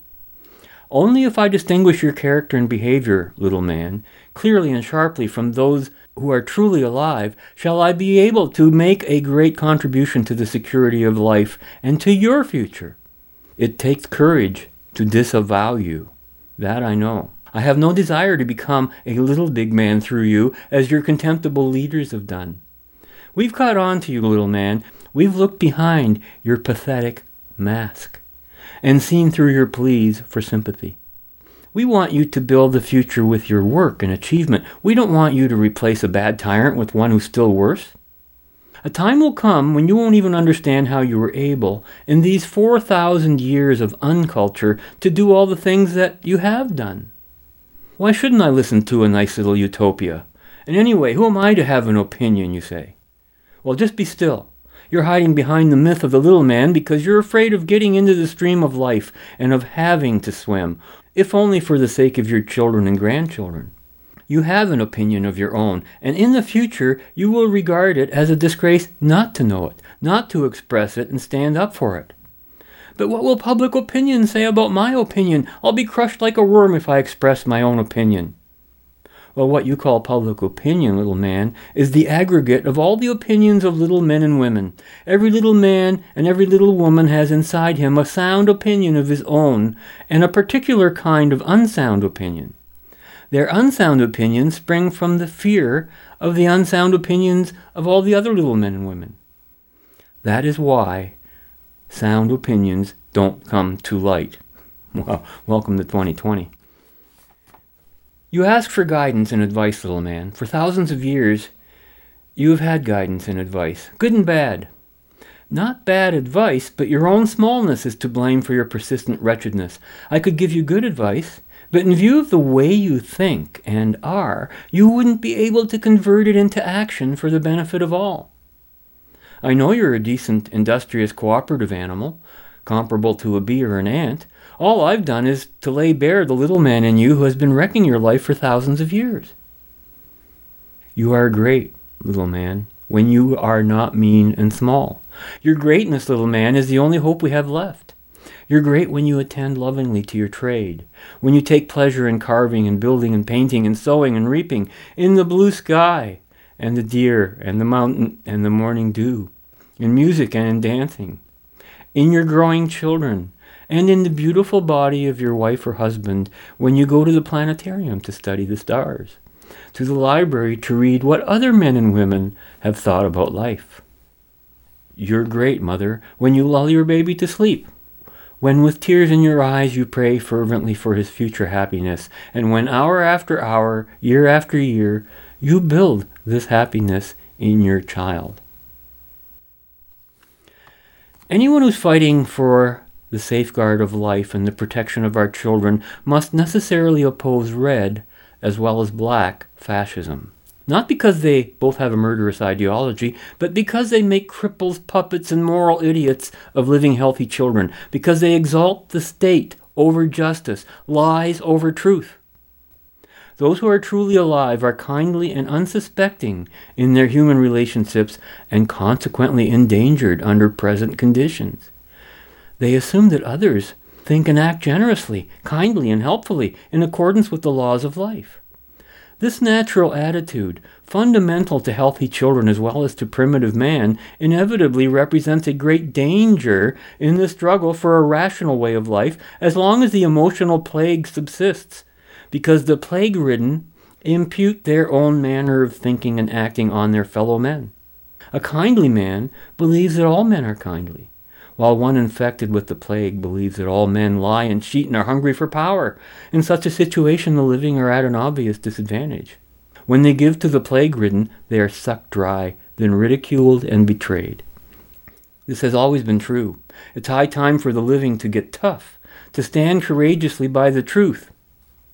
Only if I distinguish your character and behavior, little man, clearly and sharply from those who are truly alive, shall I be able to make a great contribution to the security of life and to your future. It takes courage to disavow you. That I know. I have no desire to become a little big man through you, as your contemptible leaders have done. We've caught on to you, little man. We've looked behind your pathetic mask and seen through your pleas for sympathy. We want you to build the future with your work and achievement. We don't want you to replace a bad tyrant with one who's still worse. A time will come when you won't even understand how you were able, in these 4,000 years of unculture, to do all the things that you have done. Why shouldn't I listen to a nice little utopia? And anyway, who am I to have an opinion, you say? Well, just be still. You're hiding behind the myth of the little man because you're afraid of getting into the stream of life and of having to swim, if only for the sake of your children and grandchildren. You have an opinion of your own, and in the future you will regard it as a disgrace not to know it, not to express it and stand up for it. But what will public opinion say about my opinion? I'll be crushed like a worm if I express my own opinion. Well, what you call public opinion, little man, is the aggregate of all the opinions of little men and women. Every little man and every little woman has inside him a sound opinion of his own and a particular kind of unsound opinion. Their unsound opinions spring from the fear of the unsound opinions of all the other little men and women. That is why sound opinions don't come to light. [laughs] Well, welcome to 2020. You ask for guidance and advice, little man. For thousands of years, you have had guidance and advice, good and bad. Not bad advice, but your own smallness is to blame for your persistent wretchedness. I could give you good advice, but in view of the way you think and are, you wouldn't be able to convert it into action for the benefit of all. I know you're a decent, industrious, cooperative animal, comparable to a bee or an ant, all I've done is to lay bare the little man in you who has been wrecking your life for thousands of years. You are great, little man, when you are not mean and small. Your greatness, little man, is the only hope we have left. You're great when you attend lovingly to your trade, when you take pleasure in carving and building and painting and sowing and reaping, in the blue sky and the deer and the mountain and the morning dew, in music and in dancing, in your growing children, and in the beautiful body of your wife or husband when you go to the planetarium to study the stars, to the library to read what other men and women have thought about life. You're great, mother, when you lull your baby to sleep, when with tears in your eyes you pray fervently for his future happiness, and when hour after hour, year after year, you build this happiness in your child. Anyone who's fighting for the safeguard of life and the protection of our children, must necessarily oppose red as well as black fascism. Not because they both have a murderous ideology, but because they make cripples, puppets, and moral idiots of living healthy children, because they exalt the state over justice, lies over truth. Those who are truly alive are kindly and unsuspecting in their human relationships and consequently endangered under present conditions. They assume that others think and act generously, kindly, and helpfully in accordance with the laws of life. This natural attitude, fundamental to healthy children as well as to primitive man, inevitably represents a great danger in the struggle for a rational way of life as long as the emotional plague subsists, because the plague ridden impute their own manner of thinking and acting on their fellow men. A kindly man believes that all men are kindly while one infected with the plague believes that all men lie and cheat and are hungry for power. In such a situation, the living are at an obvious disadvantage. When they give to the plague ridden, they are sucked dry, then ridiculed and betrayed. This has always been true. It's high time for the living to get tough, to stand courageously by the truth.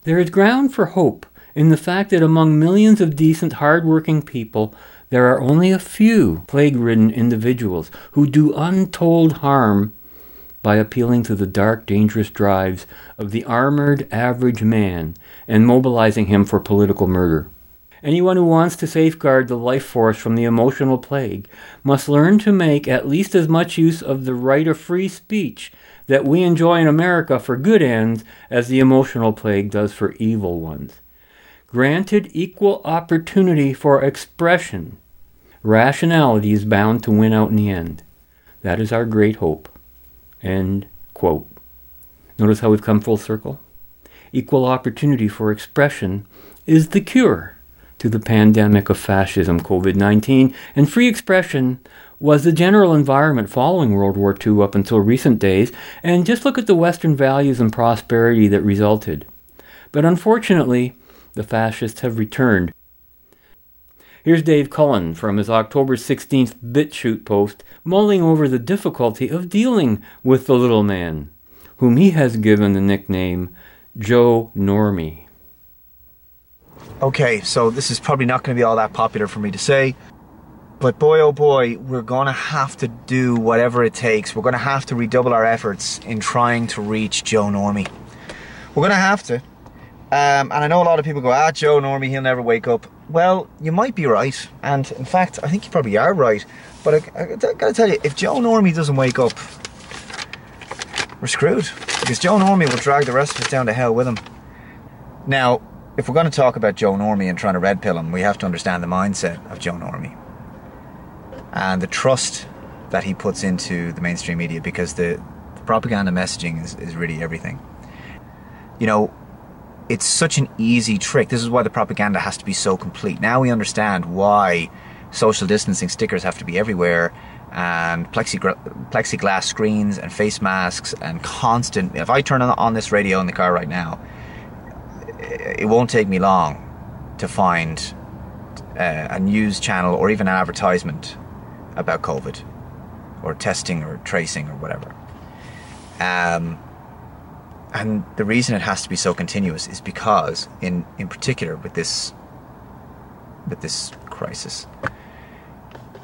There is ground for hope in the fact that among millions of decent, hard-working people, there are only a few plague ridden individuals who do untold harm by appealing to the dark, dangerous drives of the armored average man and mobilizing him for political murder. Anyone who wants to safeguard the life force from the emotional plague must learn to make at least as much use of the right of free speech that we enjoy in America for good ends as the emotional plague does for evil ones. Granted equal opportunity for expression, rationality is bound to win out in the end. That is our great hope. End quote. Notice how we've come full circle? Equal opportunity for expression is the cure to the pandemic of fascism, COVID 19, and free expression was the general environment following World War II up until recent days, and just look at the Western values and prosperity that resulted. But unfortunately, the fascists have returned. Here's Dave Cullen from his October 16th BitChute post mulling over the difficulty of dealing with the little man, whom he has given the nickname Joe Normie. Okay, so this is probably not going to be all that popular for me to say, but boy oh boy, we're going to have to do whatever it takes. We're going to have to redouble our efforts in trying to reach Joe Normie. We're going to have to. Um, and I know a lot of people go, ah, Joe Normie, he'll never wake up. Well, you might be right. And in fact, I think you probably are right. But I, I, I gotta tell you, if Joe Normie doesn't wake up, we're screwed. Because Joe Normie will drag the rest of us down to hell with him. Now, if we're going to talk about Joe Normie and trying to red pill him, we have to understand the mindset of Joe Normie and the trust that he puts into the mainstream media because the, the propaganda messaging is, is really everything. You know, it's such an easy trick. This is why the propaganda has to be so complete. Now we understand why social distancing stickers have to be everywhere and plexigla- plexiglass screens and face masks and constant. If I turn on, on this radio in the car right now, it won't take me long to find uh, a news channel or even an advertisement about COVID or testing or tracing or whatever. Um, and the reason it has to be so continuous is because, in in particular, with this with this crisis,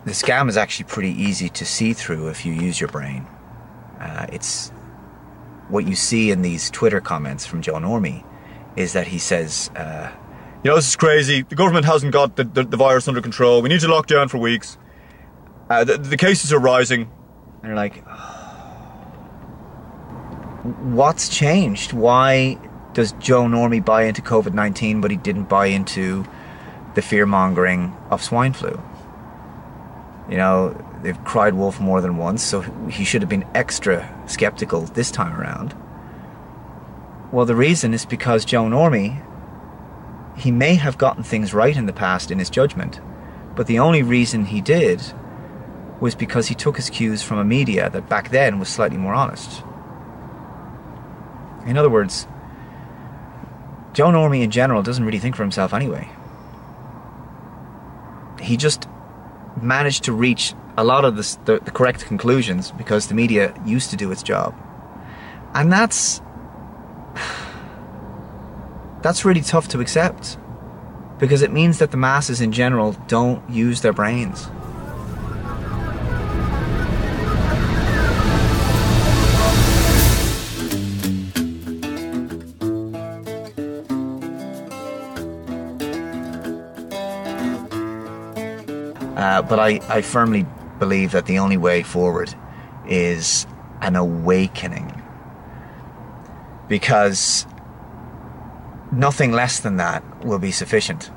the scam is actually pretty easy to see through if you use your brain. Uh, it's what you see in these Twitter comments from Joe Normie is that he says, uh, You know, this is crazy. The government hasn't got the, the, the virus under control. We need to lock down for weeks. Uh, the, the cases are rising. And you're like, what's changed? Why does Joe Normie buy into COVID 19 but he didn't buy into the fear mongering of swine flu? You know, they've cried wolf more than once, so he should have been extra skeptical this time around. Well, the reason is because Joe Normie, he may have gotten things right in the past in his judgment, but the only reason he did was because he took his cues from a media that back then was slightly more honest. In other words, Joe Normie in general doesn't really think for himself anyway. He just managed to reach a lot of the, the, the, correct conclusions because the media used to do its job. And that's. [sighs] That's really tough to accept because it means that the masses in general don't use their brains. Uh, but I, I firmly believe that the only way forward is an awakening. Because nothing less than that will be sufficient.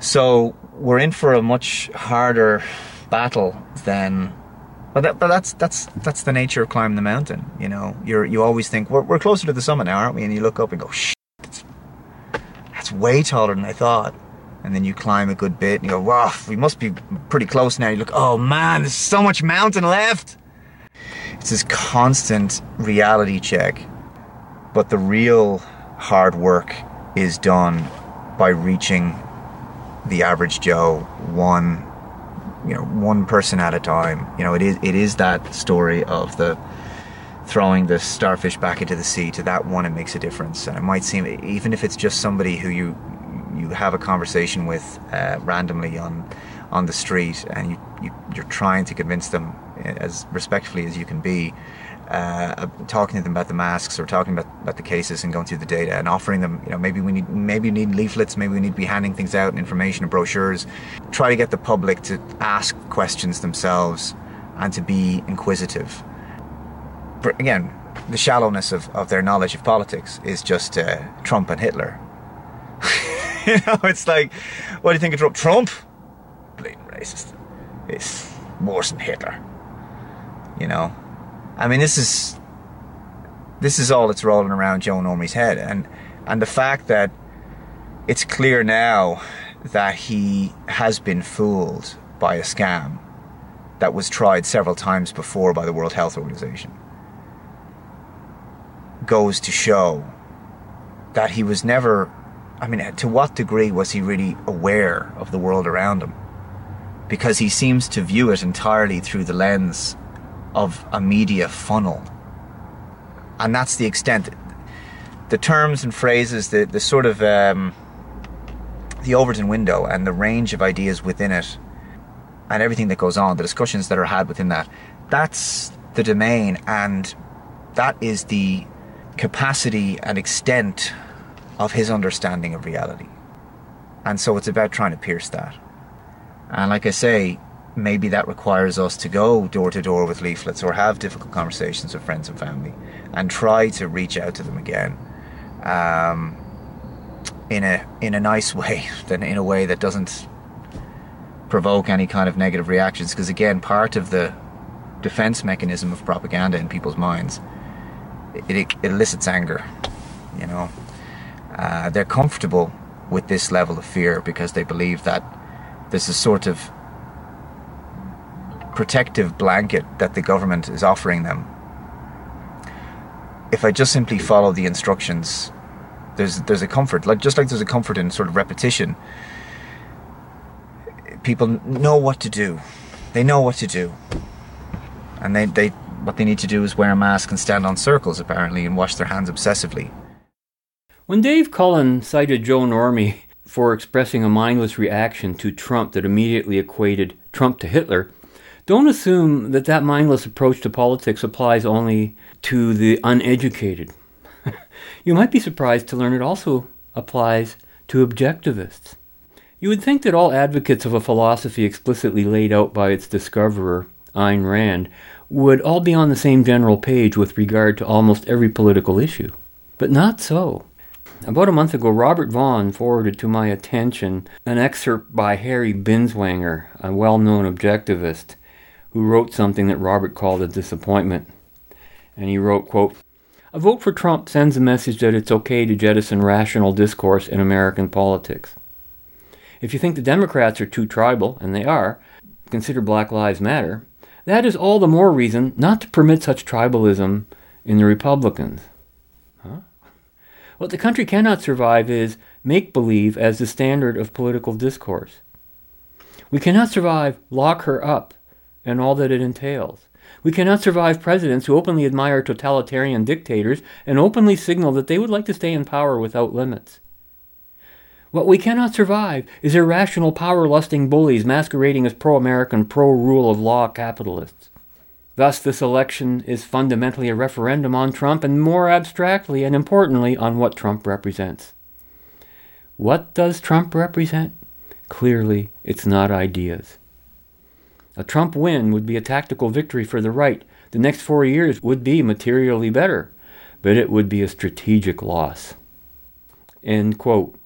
So we're in for a much harder battle than. But, that, but that's that's that's the nature of climbing the mountain. You know, you're you always think we're, we're closer to the summit now, aren't we? And you look up and go, shit, that's, that's way taller than I thought and then you climb a good bit and you go, wow, we must be pretty close now. You look, oh man, there's so much mountain left. It's this constant reality check. But the real hard work is done by reaching the average Joe one you know one person at a time you know it is it is that story of the throwing the starfish back into the sea to that one it makes a difference and it might seem even if it's just somebody who you you have a conversation with uh, randomly on on the street, and you, you you're trying to convince them uh, as respectfully as you can be, uh, talking to them about the masks or talking about, about the cases and going through the data and offering them, you know, maybe we need maybe we need leaflets, maybe we need to be handing things out and information and brochures. Try to get the public to ask questions themselves and to be inquisitive. But again, the shallowness of, of their knowledge of politics is just uh, Trump and Hitler [laughs] [laughs] you know, it's like, what do you think of Trump? Trump? Blatant racist. It's worse than Hitler. You know? I mean, this is this is all that's rolling around Joe Normie's head, and and the fact that it's clear now that he has been fooled by a scam that was tried several times before by the World Health Organization goes to show that he was never I mean to what degree was he really aware of the world around him? Because he seems to view it entirely through the lens of a media funnel. And that's the extent. The terms and phrases the, the sort of um, the Overton window and the range of ideas within it and everything that goes on, the discussions that are had within that, that's the domain and that is the capacity and extent of his understanding of reality. And so it's about trying to pierce that. And like I say, maybe that requires us to go door to door with leaflets or have difficult conversations with friends and family and try to reach out to them again. Um, in a in a nice way [laughs] than in a way that doesn't provoke any kind of negative reactions because again part of the defense mechanism of propaganda in people's minds it, it elicits anger you know uh, they're comfortable with this level of fear because they believe that there's a sort of protective blanket that the government is offering them. If I just simply follow the instructions there's there's a comfort like just like there's a comfort in sort of repetition. People know what to do. They know what to do. And they, they what they need to do is wear a mask and stand on circles apparently and wash their hands obsessively when dave cullen cited joe normie for expressing a mindless reaction to trump that immediately equated trump to hitler don't assume that that mindless approach to politics applies only to the uneducated [laughs] you might be surprised to learn it also applies to objectivists. You would think that all advocates of a philosophy explicitly laid out by its discoverer, Ayn Rand, would all be on the same general page with regard to almost every political issue. But not so. About a month ago, Robert Vaughn forwarded to my attention an excerpt by Harry Binswanger, a well known objectivist, who wrote something that Robert called a disappointment. And he wrote, quote, a vote for Trump sends a message that it's okay to jettison rational discourse in American politics. If you think the Democrats are too tribal, and they are, consider Black Lives Matter, that is all the more reason not to permit such tribalism in the Republicans. What the country cannot survive is make believe as the standard of political discourse. We cannot survive lock her up and all that it entails. We cannot survive presidents who openly admire totalitarian dictators and openly signal that they would like to stay in power without limits. What we cannot survive is irrational power lusting bullies masquerading as pro American, pro rule of law capitalists. Thus, this election is fundamentally a referendum on Trump and more abstractly and importantly on what Trump represents. What does Trump represent? Clearly, it's not ideas. A Trump win would be a tactical victory for the right. The next four years would be materially better, but it would be a strategic loss. End quote.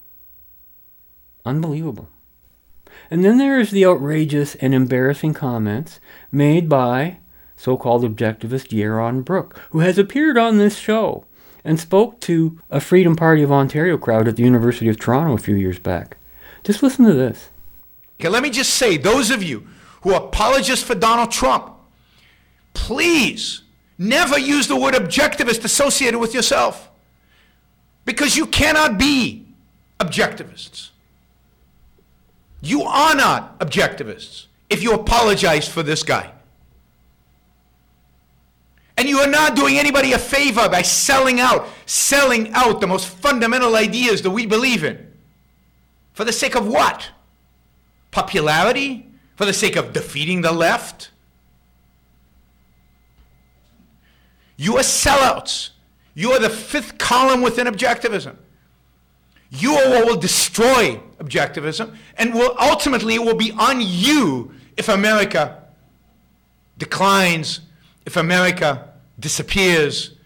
Unbelievable. And then there is the outrageous and embarrassing comments made by so called objectivist Yaron Brook, who has appeared on this show and spoke to a Freedom Party of Ontario crowd at the University of Toronto a few years back. Just listen to this. Okay, let me just say, those of you who are apologists for Donald Trump, please never use the word objectivist associated with yourself. Because you cannot be objectivists. You are not objectivists if you apologize for this guy. And you are not doing anybody a favor by selling out, selling out the most fundamental ideas that we believe in. For the sake of what? Popularity? for the sake of defeating the left? You are sellouts. You are the fifth column within objectivism. You are what will destroy objectivism, and will ultimately it will be on you if America declines, if America disappears,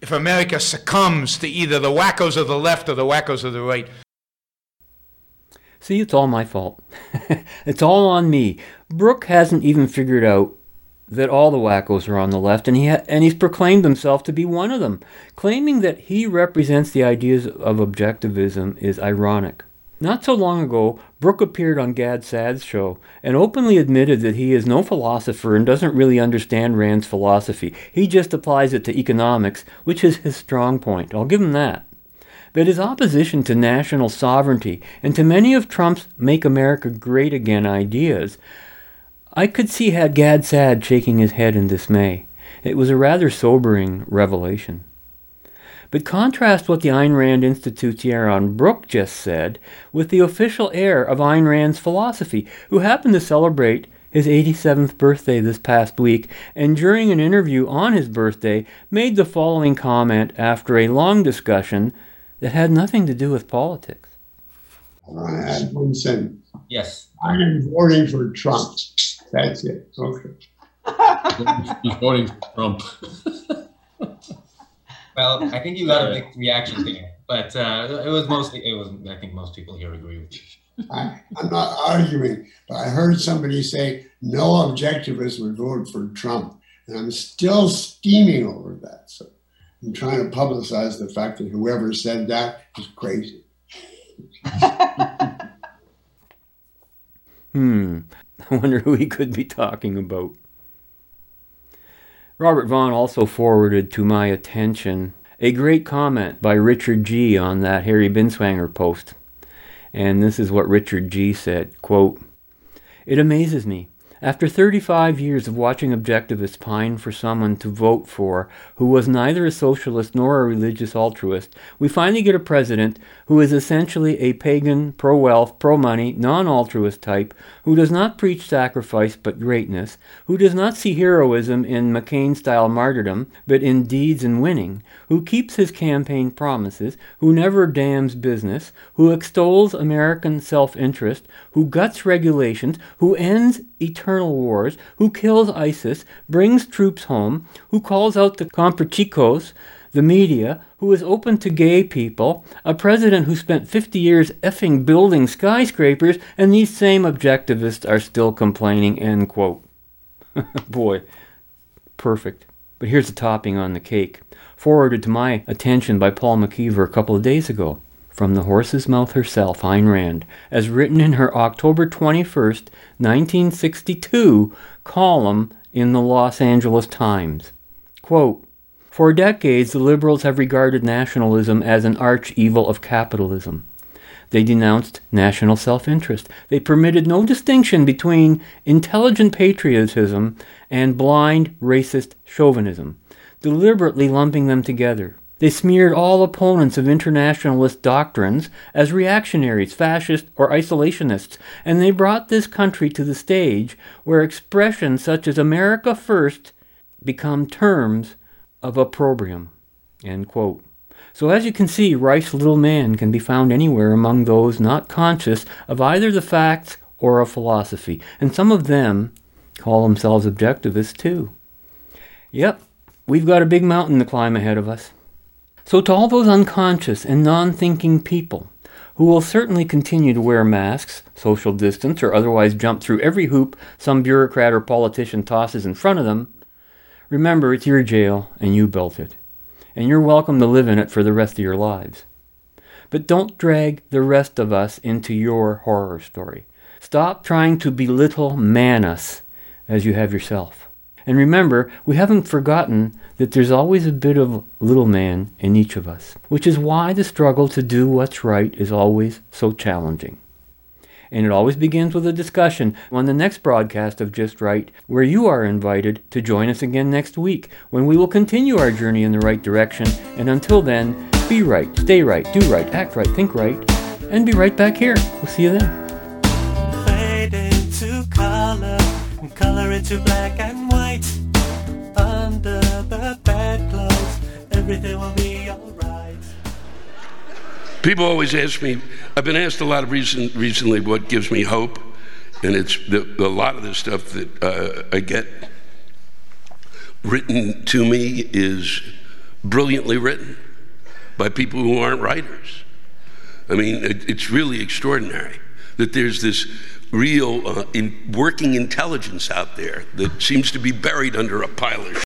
if America succumbs to either the wackos of the left or the wackos of the right. See, it's all my fault. [laughs] it's all on me. Brook hasn't even figured out that all the wackos are on the left, and he ha- and he's proclaimed himself to be one of them. Claiming that he represents the ideas of objectivism is ironic. Not so long ago, Brook appeared on Gad Saad's show and openly admitted that he is no philosopher and doesn't really understand Rand's philosophy. He just applies it to economics, which is his strong point. I'll give him that. But his opposition to national sovereignty and to many of Trump's Make America Great Again ideas, I could see had Gad Saad shaking his head in dismay. It was a rather sobering revelation. But contrast what the Ayn Rand Institute's Yaron Brook just said with the official heir of Ayn Rand's philosophy, who happened to celebrate his 87th birthday this past week, and during an interview on his birthday made the following comment after a long discussion that had nothing to do with politics. I want to add one sentence. Yes. I am voting for Trump. That's it. Okay. [laughs] He's voting for Trump. [laughs] well, I think you got a big reaction there, but uh, it was mostly it was. I think most people here agree with you. I, I'm not arguing, but I heard somebody say no objectivist would vote for Trump, and I'm still steaming over that. So I'm trying to publicize the fact that whoever said that is crazy. [laughs] Hmm. I wonder who he could be talking about. Robert Vaughn also forwarded to my attention a great comment by Richard G. on that Harry Binswanger post. And this is what Richard G. said quote, It amazes me after 35 years of watching objectivists pine for someone to vote for who was neither a socialist nor a religious altruist, we finally get a president who is essentially a pagan, pro wealth, pro money, non altruist type, who does not preach sacrifice but greatness, who does not see heroism in McCain style martyrdom but in deeds and winning, who keeps his campaign promises, who never damns business, who extols American self interest, who guts regulations, who ends eternal wars, who kills ISIS, brings troops home, who calls out the comprachicos, the media, who is open to gay people, a president who spent 50 years effing building skyscrapers, and these same objectivists are still complaining, end quote. [laughs] Boy, perfect. But here's the topping on the cake, forwarded to my attention by Paul McKeever a couple of days ago from the horse's mouth herself, Ayn Rand, as written in her October 21st, 1962 column in the Los Angeles Times. Quote, For decades, the liberals have regarded nationalism as an arch evil of capitalism. They denounced national self interest. They permitted no distinction between intelligent patriotism and blind racist chauvinism, deliberately lumping them together. They smeared all opponents of internationalist doctrines as reactionaries, fascists, or isolationists, and they brought this country to the stage where expressions such as America First become terms of opprobrium. So, as you can see, Reich's little man can be found anywhere among those not conscious of either the facts or of philosophy, and some of them call themselves objectivists too. Yep, we've got a big mountain to climb ahead of us. So, to all those unconscious and non thinking people who will certainly continue to wear masks, social distance, or otherwise jump through every hoop some bureaucrat or politician tosses in front of them, remember it's your jail and you built it. And you're welcome to live in it for the rest of your lives. But don't drag the rest of us into your horror story. Stop trying to belittle Manus as you have yourself. And remember, we haven't forgotten that there's always a bit of little man in each of us, which is why the struggle to do what's right is always so challenging. And it always begins with a discussion on the next broadcast of Just Right, where you are invited to join us again next week when we will continue our journey in the right direction. And until then, be right, stay right, do right, act right, think right, and be right back here. We'll see you then. Color, color into black and white. Under the bedclothes, everything will be alright. People always ask me, I've been asked a lot of reason, recently what gives me hope, and it's the, a lot of the stuff that uh, I get written to me is brilliantly written by people who aren't writers. I mean, it, it's really extraordinary. that there's this real uh, in working intelligence out there that seems to be buried under a pile of